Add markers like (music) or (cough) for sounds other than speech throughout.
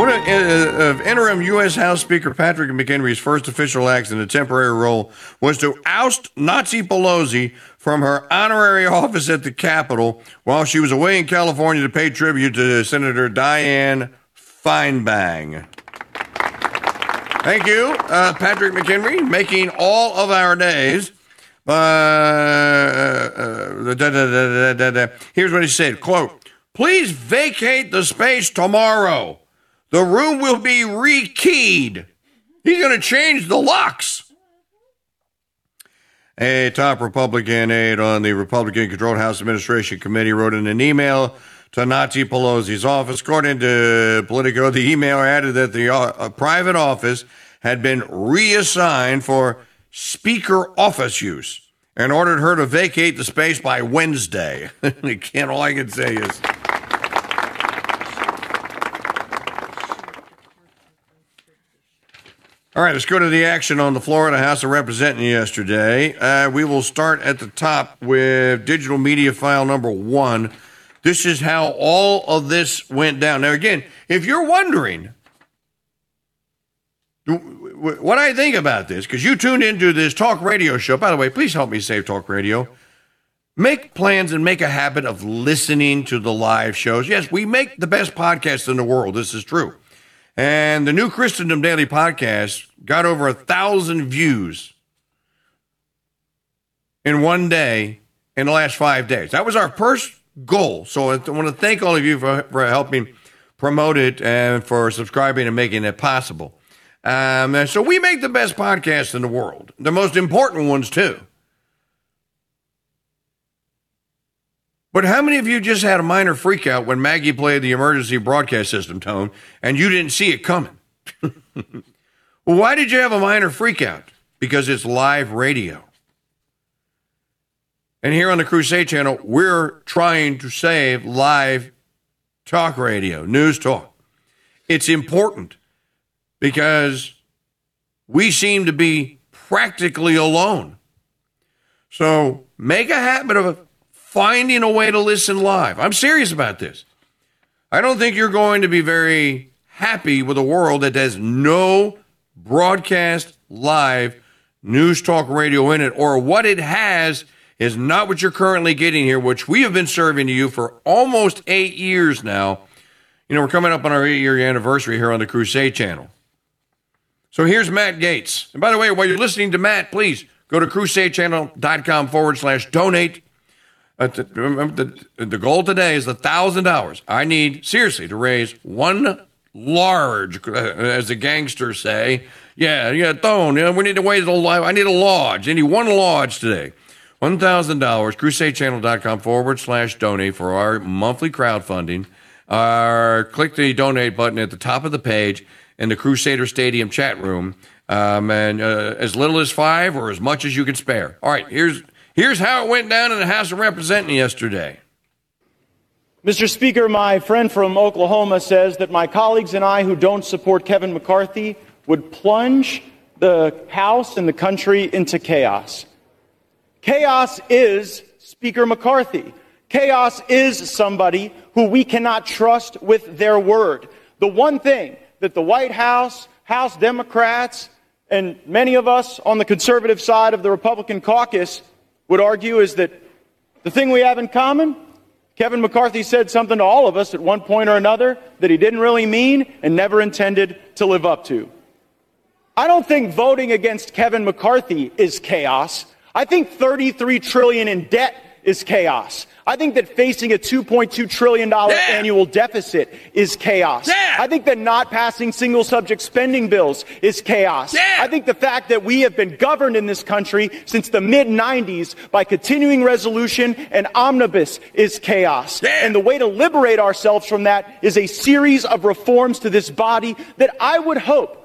One of, uh, of interim U.S. House Speaker Patrick McHenry's first official acts in a temporary role was to oust Nazi Pelosi from her honorary (laughs) office at the Capitol while she was away in California to pay tribute to Senator Dianne Feinstein. Thank you, uh, Patrick McHenry, making all of our days. Uh, uh, da, da, da, Here's what he said, quote, please vacate the space tomorrow. The room will be rekeyed. He's going to change the locks. A top Republican aide on the Republican controlled House Administration Committee wrote in an email to Nazi Pelosi's office. According to Politico, the email added that the uh, private office had been reassigned for speaker office use and ordered her to vacate the space by Wednesday. (laughs) Again, all I can say is. All right, let's go to the action on the Florida House of Representatives yesterday. Uh, we will start at the top with digital media file number one. This is how all of this went down. Now, again, if you're wondering what I think about this, because you tuned into this talk radio show, by the way, please help me save talk radio. Make plans and make a habit of listening to the live shows. Yes, we make the best podcast in the world. This is true. And the new Christendom Daily podcast got over a thousand views in one day in the last five days. That was our first goal. So I want to thank all of you for, for helping promote it and for subscribing and making it possible. Um, so we make the best podcast in the world, the most important ones too. But how many of you just had a minor freakout when Maggie played the emergency broadcast system tone and you didn't see it coming? (laughs) well, why did you have a minor freakout? Because it's live radio. And here on the Crusade Channel, we're trying to save live talk radio, news talk. It's important because we seem to be practically alone. So make a habit of finding a way to listen live. I'm serious about this. I don't think you're going to be very happy with a world that has no broadcast live news talk radio in it, or what it has is not what you're currently getting here, which we have been serving to you for almost eight years now. You know, we're coming up on our eight year anniversary here on the Crusade Channel. So here's Matt Gaetz. And by the way, while you're listening to Matt, please go to crusadechannel.com forward slash donate. Uh, the, the, the goal today is a thousand dollars. I need seriously to raise one large, uh, as the gangsters say. Yeah, yeah, don't. You know, we need to raise a lodge. I need a lodge. I need one lodge today. One thousand dollars. CrusadeChannel.com forward slash donate for our monthly crowdfunding. Uh, click the donate button at the top of the page in the Crusader Stadium chat room. Um, and uh, as little as five or as much as you can spare. All right, here's Here's how it went down in the House of Representatives yesterday. Mr. Speaker, my friend from Oklahoma says that my colleagues and I who don't support Kevin McCarthy would plunge the House and the country into chaos. Chaos is Speaker McCarthy. Chaos is somebody who we cannot trust with their word. The one thing that the White House, House Democrats, and many of us on the conservative side of the Republican caucus would argue is that the thing we have in common, Kevin McCarthy said something to all of us at one point or another that he didn't really mean and never intended to live up to. I don't think voting against Kevin McCarthy is chaos. I think 33 trillion in debt is chaos. I think that facing a $2.2 trillion yeah. annual deficit is chaos. Yeah. I think that not passing single subject spending bills is chaos. Yeah. I think the fact that we have been governed in this country since the mid 90s by continuing resolution and omnibus is chaos. And the way to liberate ourselves from that is a series of reforms to this body that I would hope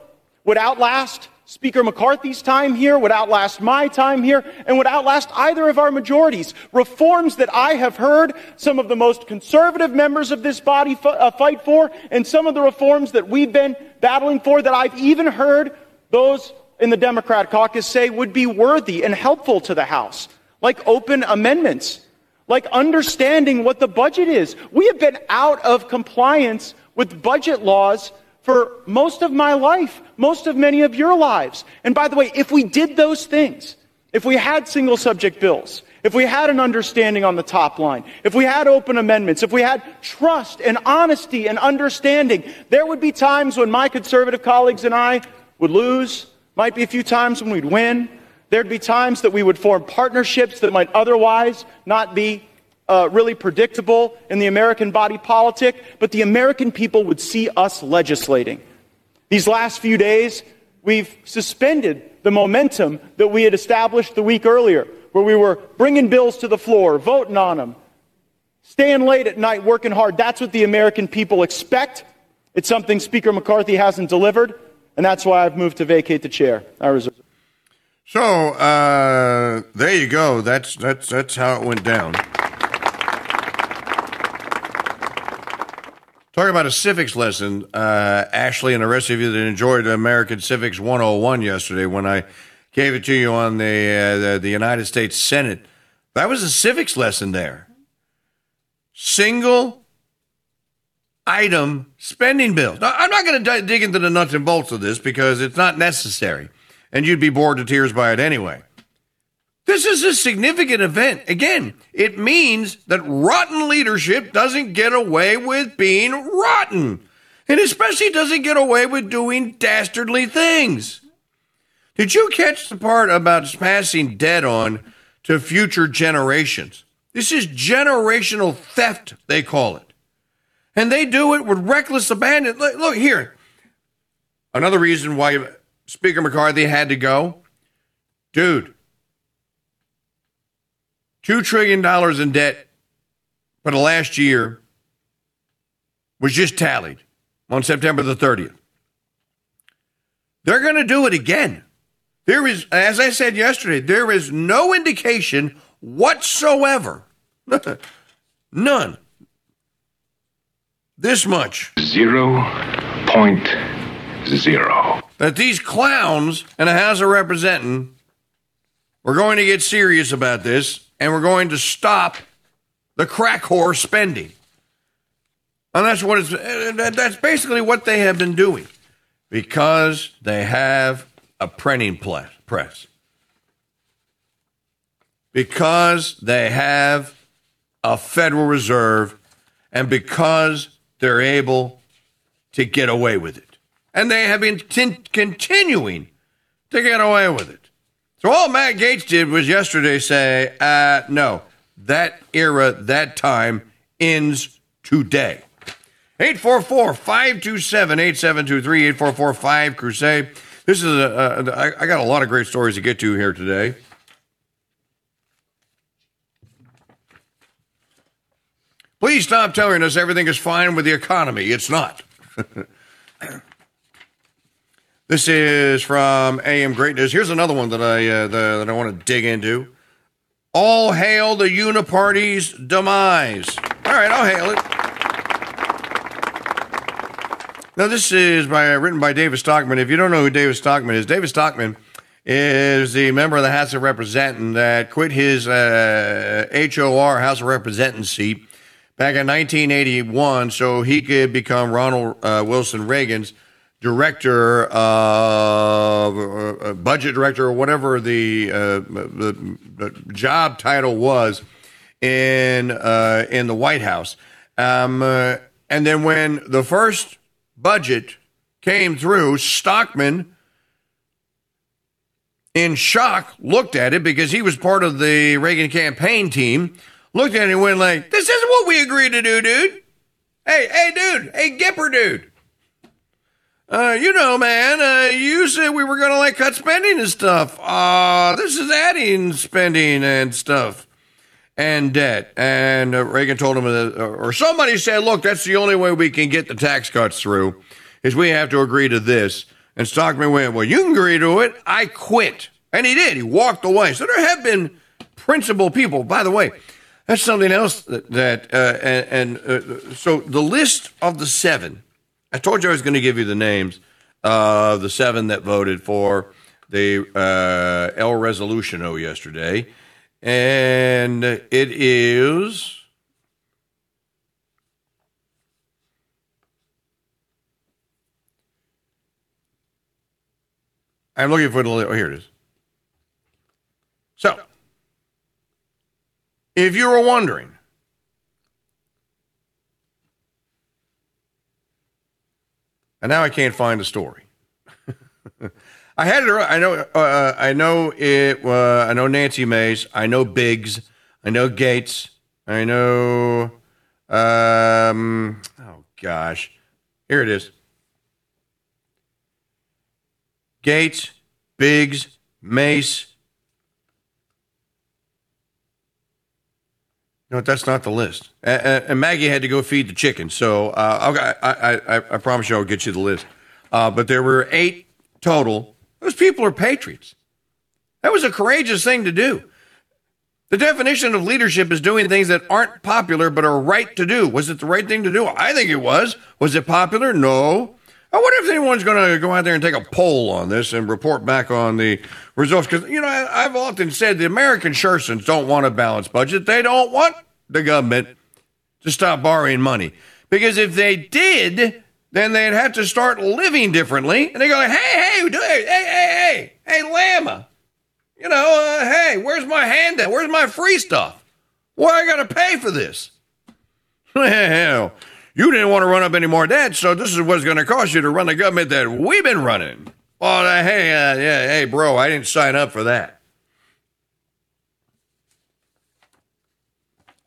would outlast Speaker McCarthy's time here would outlast my time here and would outlast either of our majorities. Reforms that I have heard some of the most conservative members of this body f- uh, fight for and some of the reforms that we've been battling for that I've even heard those in the Democrat caucus say would be worthy and helpful to the House, like open amendments, like understanding what the budget is. We have been out of compliance with budget laws for most of my life, most of many of your lives. And by the way, if we did those things, if we had single subject bills, if we had an understanding on the top line, if we had open amendments, if we had trust and honesty and understanding, there would be times when my conservative colleagues and I would lose, might be a few times when we'd win. There'd be times that we would form partnerships that might otherwise not be uh, really predictable in the American body politic, but the American people would see us legislating. These last few days, we've suspended the momentum that we had established the week earlier, where we were bringing bills to the floor, voting on them, staying late at night, working hard. That's what the American people expect. It's something Speaker McCarthy hasn't delivered, and that's why I've moved to vacate the chair. I reserve. So uh, there you go. That's that's that's how it went down. Talking about a civics lesson, uh, Ashley and the rest of you that enjoyed American Civics 101 yesterday when I gave it to you on the, uh, the, the United States Senate. That was a civics lesson there. Single item spending bills. Now, I'm not going to dig into the nuts and bolts of this because it's not necessary, and you'd be bored to tears by it anyway. This is a significant event. Again, it means that rotten leadership doesn't get away with being rotten, and especially doesn't get away with doing dastardly things. Did you catch the part about passing debt on to future generations? This is generational theft, they call it. And they do it with reckless abandon. Look, look here. Another reason why Speaker McCarthy had to go. Dude, $2 trillion in debt for the last year was just tallied on September the 30th. They're going to do it again. There is, as I said yesterday, there is no indication whatsoever, (laughs) none, this much. Zero point zero. That these clowns in the House of Representatives are going to get serious about this and we're going to stop the crack whore spending. And that's what it's, that's basically what they have been doing because they have a printing press. Because they have a Federal Reserve and because they're able to get away with it. And they have been t- continuing to get away with it. So all Matt Gaetz did was yesterday say, uh, no, that era, that time ends today. 844-527-8723, 844-5-CRUSADE. This is a, a, I got a lot of great stories to get to here today. Please stop telling us everything is fine with the economy. It's not. (laughs) This is from AM Greatness. Here's another one that I uh, the, that I want to dig into. All hail the Uniparty's demise. All right, I'll hail it. Now, this is by written by David Stockman. If you don't know who David Stockman is, David Stockman is the member of the House of Representatives that quit his uh, HOR House of Representatives seat back in 1981 so he could become Ronald uh, Wilson Reagan's director, of uh, budget director, or whatever the, uh, the, the, job title was in uh, in the White House. Um, uh, and then when the first budget came through, Stockman in shock, looked at it because he was part of the Reagan campaign team, looked at it and went like, this isn't what we agreed to do, dude. Hey, hey, dude. Hey, Gipper, dude. Uh, you know, man, uh, you said we were going to like cut spending and stuff. Uh, this is adding spending and stuff and debt. And uh, Reagan told him, that, or somebody said, look, that's the only way we can get the tax cuts through is we have to agree to this. And Stockman went, well, you can agree to it. I quit. And he did. He walked away. So there have been principled people. By the way, that's something else that, that uh, and, and uh, so the list of the seven I told you I was going to give you the names of the seven that voted for the uh, Resolution O yesterday. And it is. I'm looking for the. Oh, here it is. So, if you were wondering, and now I can't find the story. (laughs) I had it. I know. Uh, I know it. Uh, I know Nancy Mace. I know Biggs. I know Gaetz. I know. Um, oh gosh, here it is. Gaetz, Biggs, Mace. No, that's not the list. And Maggie had to go feed the chicken, so uh, I, I, I, I, promise you I'll get you the list. Uh, but there were eight total. Those people are patriots. That was a courageous thing to do. The definition of leadership is doing things that aren't popular but are right to do. Was it the right thing to do? I think it was. Was it popular? No. I wonder if anyone's going to go out there and take a poll on this and report back on the results. Because, you know, I, have often said the American Schursons don't want a balanced budget. They don't want the government to stop borrowing money. Because if they did, then they'd have to start living differently. And they go, hey, hey, hey, hey, hey, hey, hey, Lama, you know, uh, hey, where's my handout? Where's my free stuff? Why I got to pay for this? (laughs) Hell, you didn't want to run up any more debt, so this is what's going to cost you to run the government that we've been running. Well, uh, hey, uh, yeah, hey, bro, I didn't sign up for that.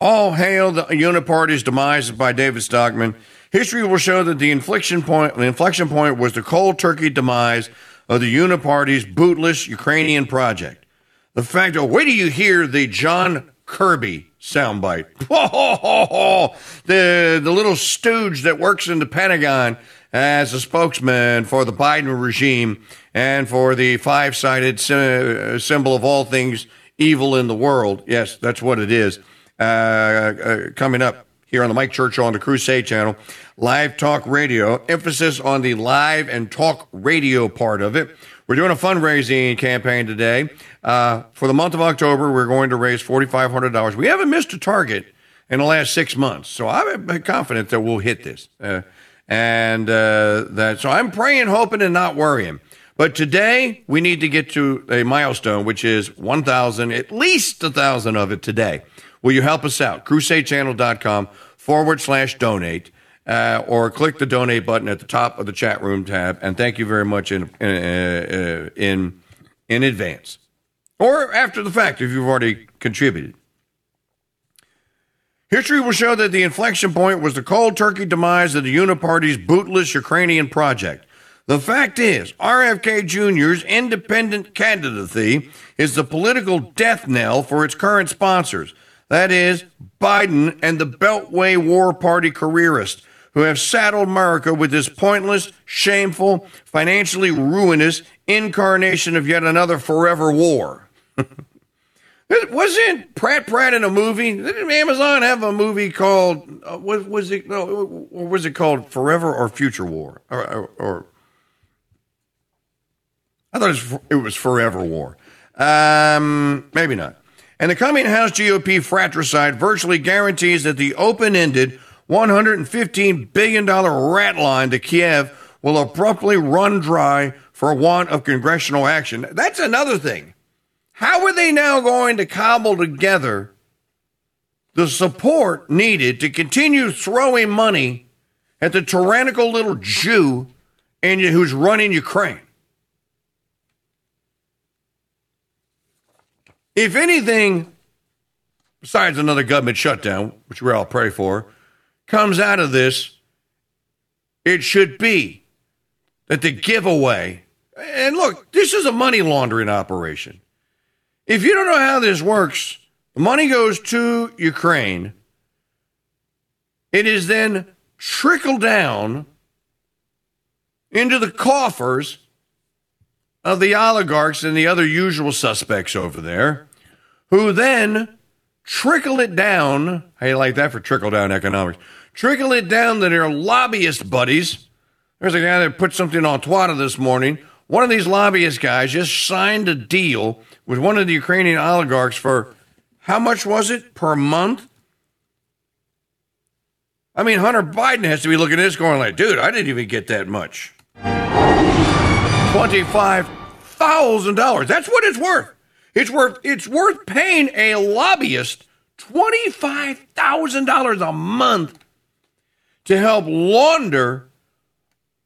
All hail the Uniparty's demise by David Stockman. History will show that the inflection point, the inflection point was the cold turkey demise of the Uniparty's bootless Ukrainian project. The fact of wait till you hear the John Kirby soundbite. (laughs) the the little stooge that works in the Pentagon as a spokesman for the Biden regime and for the five-sided symbol of all things evil in the world. Yes, that's what it is. Uh, uh, coming up here on the Mike Church Show on the Crusade channel, live talk radio, emphasis on the live and talk radio part of it. We're doing a fundraising campaign today. Uh, for the month of October, we're going to raise $4,500. We haven't missed a target in the last six months, so I'm confident that we'll hit this. Uh, and uh, that, so I'm praying, hoping, and not worrying. But today, we need to get to a milestone, which is 1,000, at least 1,000 of it today. Will you help us out? CrusadeChannel.com forward slash donate. Uh, or click the donate button at the top of the chat room tab. And thank you very much in in uh, in, in advance, or after the fact if you've already contributed. History will show that the inflection point was the cold turkey demise of the Uniparty's bootless Ukrainian project. The fact is, RFK Jr.'s independent candidacy is the political death knell for its current sponsors. That is, Biden and the Beltway War Party careerists who have saddled America with this pointless, shameful, financially ruinous incarnation of yet another forever war. (laughs) Wasn't Pratt Pratt in a movie? Didn't Amazon have a movie called uh, was was it no, or was it called Forever or Future War or, or, or I thought it was, it was Forever War. Um, maybe not. And the coming House GOP fratricide virtually guarantees that the open ended $115 billion rat line to Kiev will abruptly run dry for want of congressional action. That's another thing. How are they now going to cobble together the support needed to continue throwing money at the tyrannical little Jew in, who's running Ukraine? If anything, besides another government shutdown, which we all pray for, comes out of this, it should be that the giveaway, and look, this is a money laundering operation. If you don't know how this works, the money goes to Ukraine. It is then trickled down into the coffers of the oligarchs and the other usual suspects over there, who then trickle it down. How you like that for trickle down economics? Trickle it down to their lobbyist buddies. There's a guy that put something on Twitter this morning. One of these lobbyist guys just signed a deal with one of the Ukrainian oligarchs for how much was it per month? I mean, Hunter Biden has to be looking at this going like, dude, I didn't even get that much. $25,000. That's what it's worth. It's worth it's worth paying a lobbyist $25,000 a month to help launder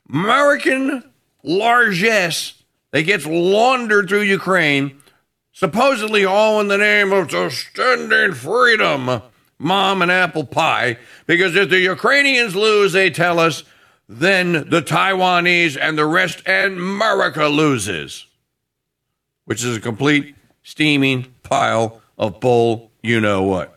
American largesse that gets laundered through Ukraine, supposedly all in the name of sustaining freedom, mom and apple pie. Because if the Ukrainians lose, they tell us, then the Taiwanese and the rest and America loses, which is a complete steaming pile of bull, you know what.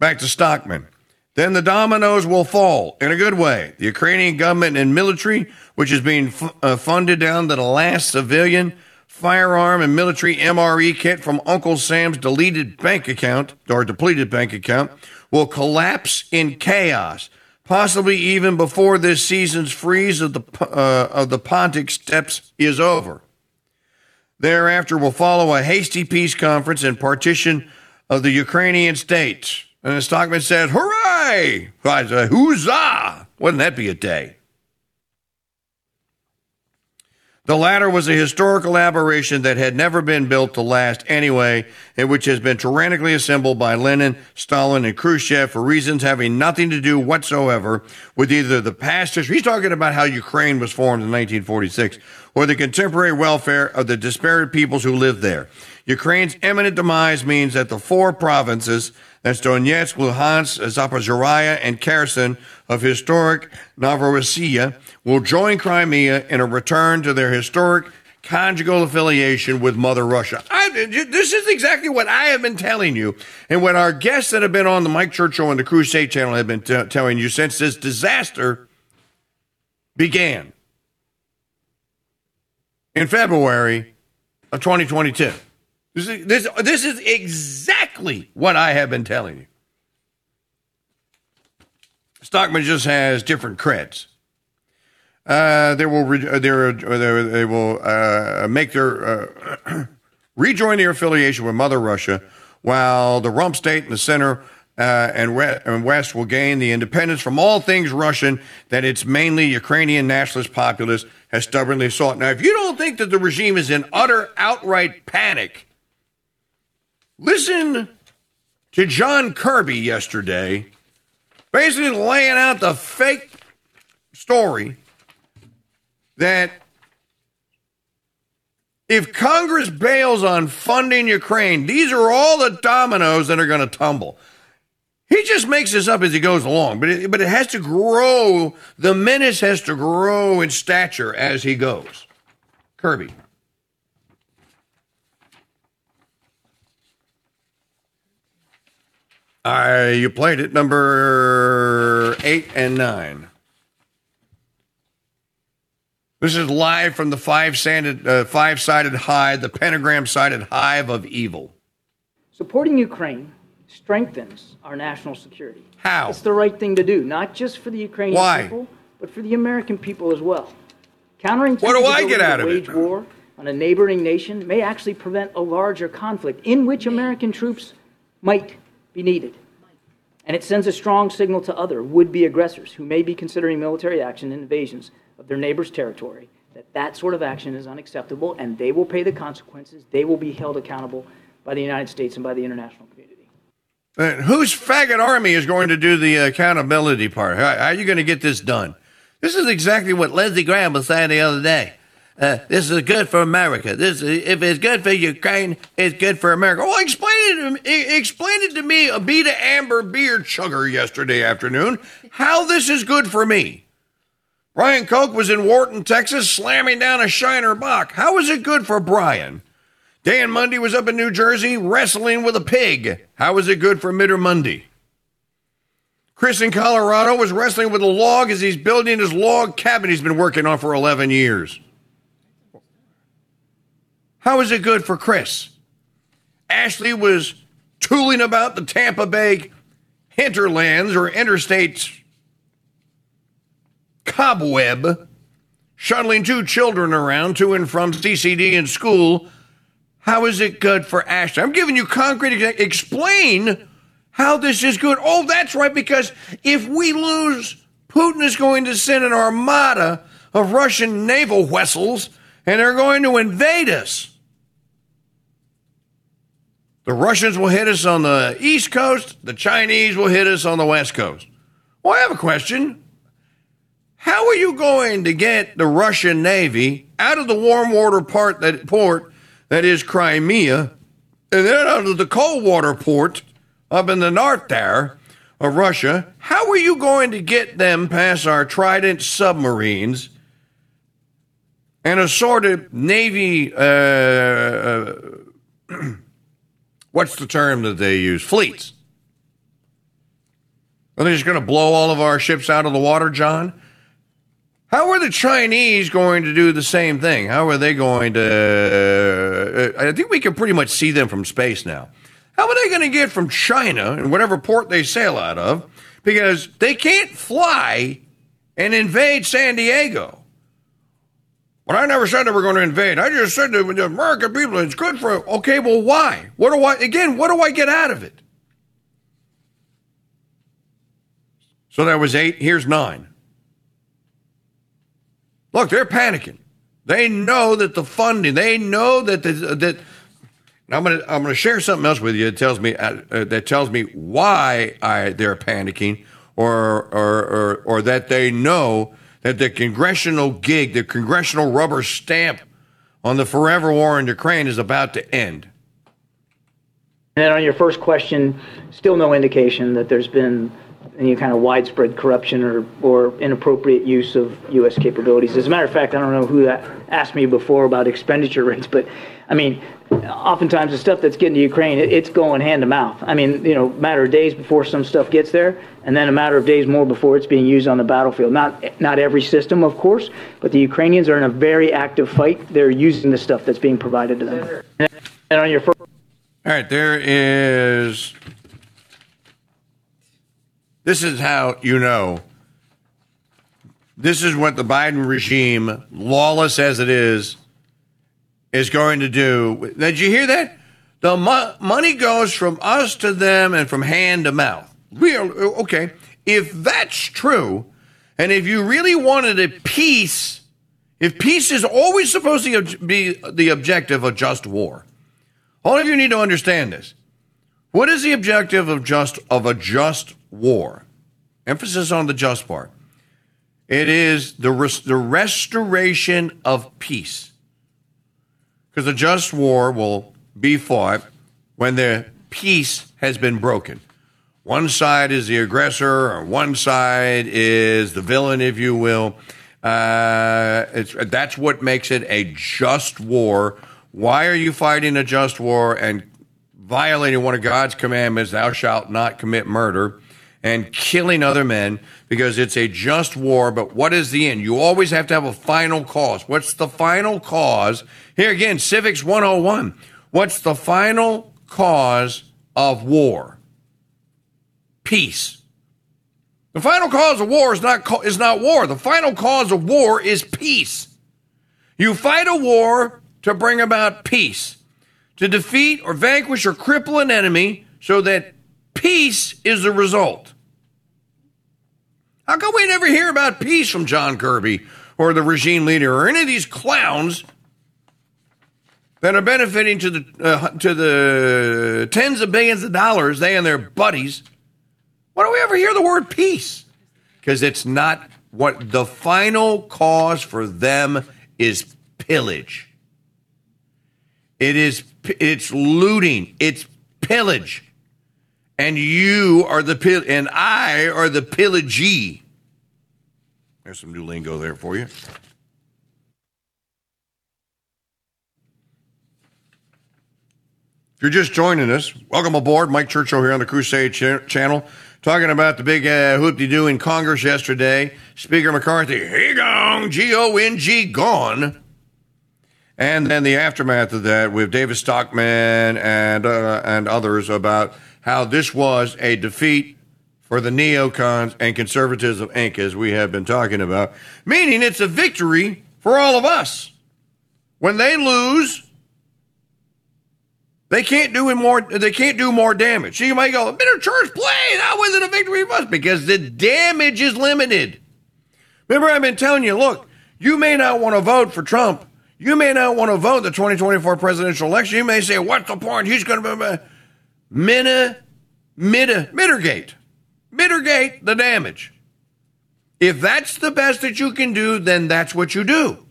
Back to Stockman. Then the dominoes will fall in a good way. The Ukrainian government and military, which is being f- uh, funded down to the last civilian firearm and military MRE kit from Uncle Sam's deleted bank account or depleted bank account, will collapse in chaos, possibly even before this season's freeze of the uh, of the Pontic steppes is over. Thereafter will follow a hasty peace conference and partition of the Ukrainian states. And the Stockman said, Hooray! Said, Huzzah! Wouldn't that be a day? The latter was a historical aberration that had never been built to last anyway, and which has been tyrannically assembled by Lenin, Stalin, and Khrushchev for reasons having nothing to do whatsoever with either the past history. He's talking about how Ukraine was formed in 1946 or the contemporary welfare of the disparate peoples who lived there. Ukraine's imminent demise means that the four provinces, that's Donetsk, Luhansk, Zaporizhia, and Kherson of historic Novorossiya, will join Crimea in a return to their historic conjugal affiliation with Mother Russia. I, this is exactly what I have been telling you, and what our guests that have been on the Mike Church Show and the Crusade channel have been t- telling you since this disaster began in February of 2022. This is, this, this is exactly what I have been telling you. Stockman just has different creds. Uh, they will re- uh, uh, they will uh, make their uh, (clears throat) rejoin their affiliation with Mother Russia, while the rump state in the center uh, and, re- and, West will gain the independence from all things Russian that its mainly Ukrainian nationalist populace has stubbornly sought. Now, if you don't think that the regime is in utter, outright panic, listen to John Kirby yesterday, basically laying out the fake story that if Congress bails on funding Ukraine, these are all the dominoes that are going to tumble. He just makes this up as he goes along, but it, but it has to grow. The menace has to grow in stature as he goes. Kirby. I you played it number eight and nine. This is live from the five-sided, uh, five-sided hive, the pentagram-sided hive of evil. Supporting Ukraine strengthens our national security. How? It's the right thing to do, not just for the Ukrainian Why? people, but for the American people as well. Countering What do I get out to of it? wage war on a neighboring nation may actually prevent a larger conflict in which American troops might be needed. And it sends a strong signal to other would-be aggressors who may be considering military action and invasions of their neighbor's territory that that sort of action is unacceptable and they will pay the consequences. They will be held accountable by the United States and by the international community. Uh, whose faggot army is going to do the accountability part? How, how are you going to get this done? This is exactly what Lindsey Graham was saying the other day. Uh, this is good for America. This is, if it's good for Ukraine, it's good for America. Well, explain it to me. Explain it to me, Abita Amber beer chugger yesterday afternoon. How this is good for me. Brian Koch was in Wharton, Texas, slamming down a Shiner Bock. How is it good for Brian? Dan Mundy was up in New Jersey wrestling with a pig. How is it good for Mitter Mundy? Chris in Colorado was wrestling with a log as he's building his log cabin he's been working on for 11 years. How is it good for Chris? Ashley was tooling about the Tampa Bay hinterlands or interstate cobweb, shuttling two children around to and from CCD and school. How is it good for Ashley? I'm giving you concrete. Explain how this is good. Oh, that's right, because if we lose, Putin is going to send an armada of Russian naval vessels and they're going to invade us. The Russians will hit us on the East Coast, the Chinese will hit us on the West Coast. Well, I have a question. How are you going to get the Russian Navy out of the warm water part that port that is Crimea and then out of the cold water port up in the north there of Russia, how are you going to get them past our Trident submarines and assorted Navy, uh, uh, (clears throat) what's the term that they use? Fleets. Are they just going to blow all of our ships out of the water, John? How are the Chinese going to do the same thing? How are they going to? Uh, I think we can pretty much see them from space now. How are they going to get from China and whatever port they sail out of? Because they can't fly and invade San Diego. But I never said they were going to invade. I just said to the American people, it's good for. Okay, well, why? What do I, again, what do I get out of it? So that was eight. Here's nine. Look, they're panicking. They know that the funding, they know that the, that I'm going to I'm going to share something else with you that tells me uh, uh, that tells me why I, they're panicking, or, or or or that they know that the congressional gig, the congressional rubber stamp on the forever war in Ukraine is about to end. And then on your first question, still no indication that there's been any kind of widespread corruption or, or inappropriate use of U.S. capabilities. As a matter of fact, I don't know who that asked me before about expenditure (laughs) rates, but I mean, oftentimes the stuff that's getting to Ukraine, it, it's going hand to mouth. I mean, you know, matter of days before some stuff gets there, and then a matter of days more before it's being used on the battlefield. Not not every system, of course, but the Ukrainians are in a very active fight. They're using the stuff that's being provided to them. And on your first. All right, there is. This is how you know. This is what the Biden regime, lawless as it is, is going to do. Did you hear that? The mo- money goes from us to them and from hand to mouth. Real uh, okay. If that's true, and if you really wanted a peace, if peace is always supposed to be the objective of just war, all of you need to understand this. What is the objective of just of a just war? Emphasis on the just part. It is the res- the restoration of peace. Because a just war will be fought when the peace has been broken. One side is the aggressor, or one side is the villain, if you will. Uh, that's what makes it a just war. Why are you fighting a just war and violating one of God's commandments, thou shalt not commit murder, and killing other men? Because it's a just war, but what is the end? You always have to have a final cause. What's the final cause? Here again, Civics 101. What's the final cause of war? Peace. The final cause of war is not, is not war. The final cause of war is peace. You fight a war to bring about peace, to defeat or vanquish or cripple an enemy so that peace is the result. How come we never hear about peace from John Kirby or the regime leader or any of these clowns that are benefiting to the uh, to the tens of billions of dollars they and their buddies. Why don't we ever hear the word peace? Because it's not what the final cause for them is pillage. It is it's looting. It's pillage. And you are the pill and I are the pillagee. There's some new lingo there for you. If you're just joining us, welcome aboard. Mike Churchill here on the Crusade ch- channel, talking about the big uh, hoop-de-doo in Congress yesterday. Speaker McCarthy, he gone, G-O-N-G, gone. And then the aftermath of that with David Stockman and, uh, and others about how this was a defeat for the neocons and conservatism Inc., as we have been talking about, meaning it's a victory for all of us. When they lose, they can't do more. They can't do more damage. So you might go, "Better church play. How was it a victory for us?" Because the damage is limited. Remember, I've been telling you, look, you may not want to vote for Trump. You may not want to vote the 2024 presidential election. You may say, "What's the point? He's going to be mina, mida, mitigate, mitigate the damage." If that's the best that you can do, then that's what you do.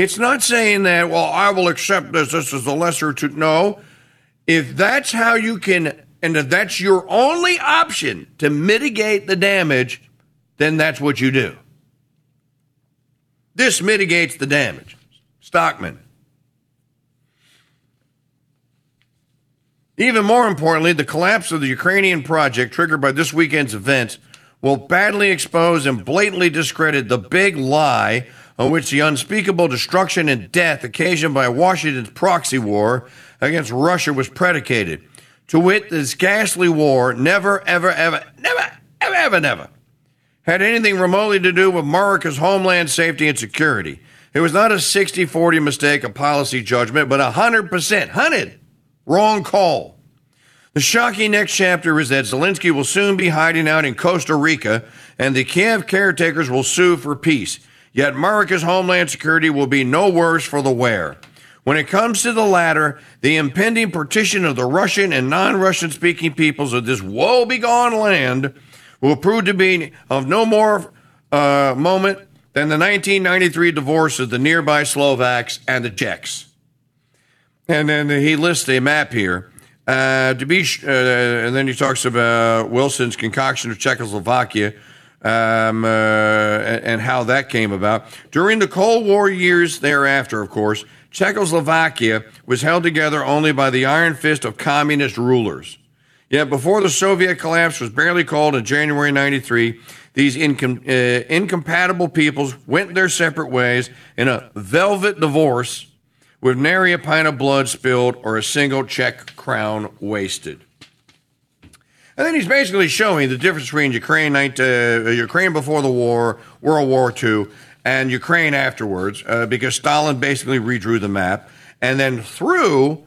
It's not saying that, well, I will accept this, this is the lesser to. No. If that's how you can, and if that's your only option to mitigate the damage, then that's what you do. This mitigates the damage. Stockman. Even more importantly, the collapse of the Ukrainian project triggered by this weekend's events will badly expose and blatantly discredit the big lie on which the unspeakable destruction and death occasioned by Washington's proxy war against Russia was predicated. To wit, this ghastly war never, ever, ever, never, ever, ever, never had anything remotely to do with America's homeland safety and security. It was not a 60 40 mistake of policy judgment, but a 100%, 100 wrong call. The shocking next chapter is that Zelensky will soon be hiding out in Costa Rica and the Kiev caretakers will sue for peace. Yet America's homeland security will be no worse for the wear. When it comes to the latter, the impending partition of the Russian and non Russian speaking peoples of this woe begone land will prove to be of no more uh, moment than the 1993 divorce of the nearby Slovaks and the Czechs. And then he lists a map here. Uh, to be, uh, and then he talks about Wilson's concoction of Czechoslovakia um, uh, and, how that came about. During the Cold War years thereafter, of course, Czechoslovakia was held together only by the iron fist of communist rulers. Yet before the Soviet collapse was barely called in January 93, these incom- uh, incompatible peoples went their separate ways in a velvet divorce with nary a pint of blood spilled or a single Czech crown wasted. And then he's basically showing the difference between Ukraine, uh, Ukraine before the war, World War II, and Ukraine afterwards, uh, because Stalin basically redrew the map. And then threw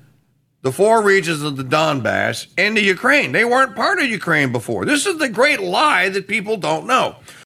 the four regions of the Donbass into Ukraine. They weren't part of Ukraine before. This is the great lie that people don't know.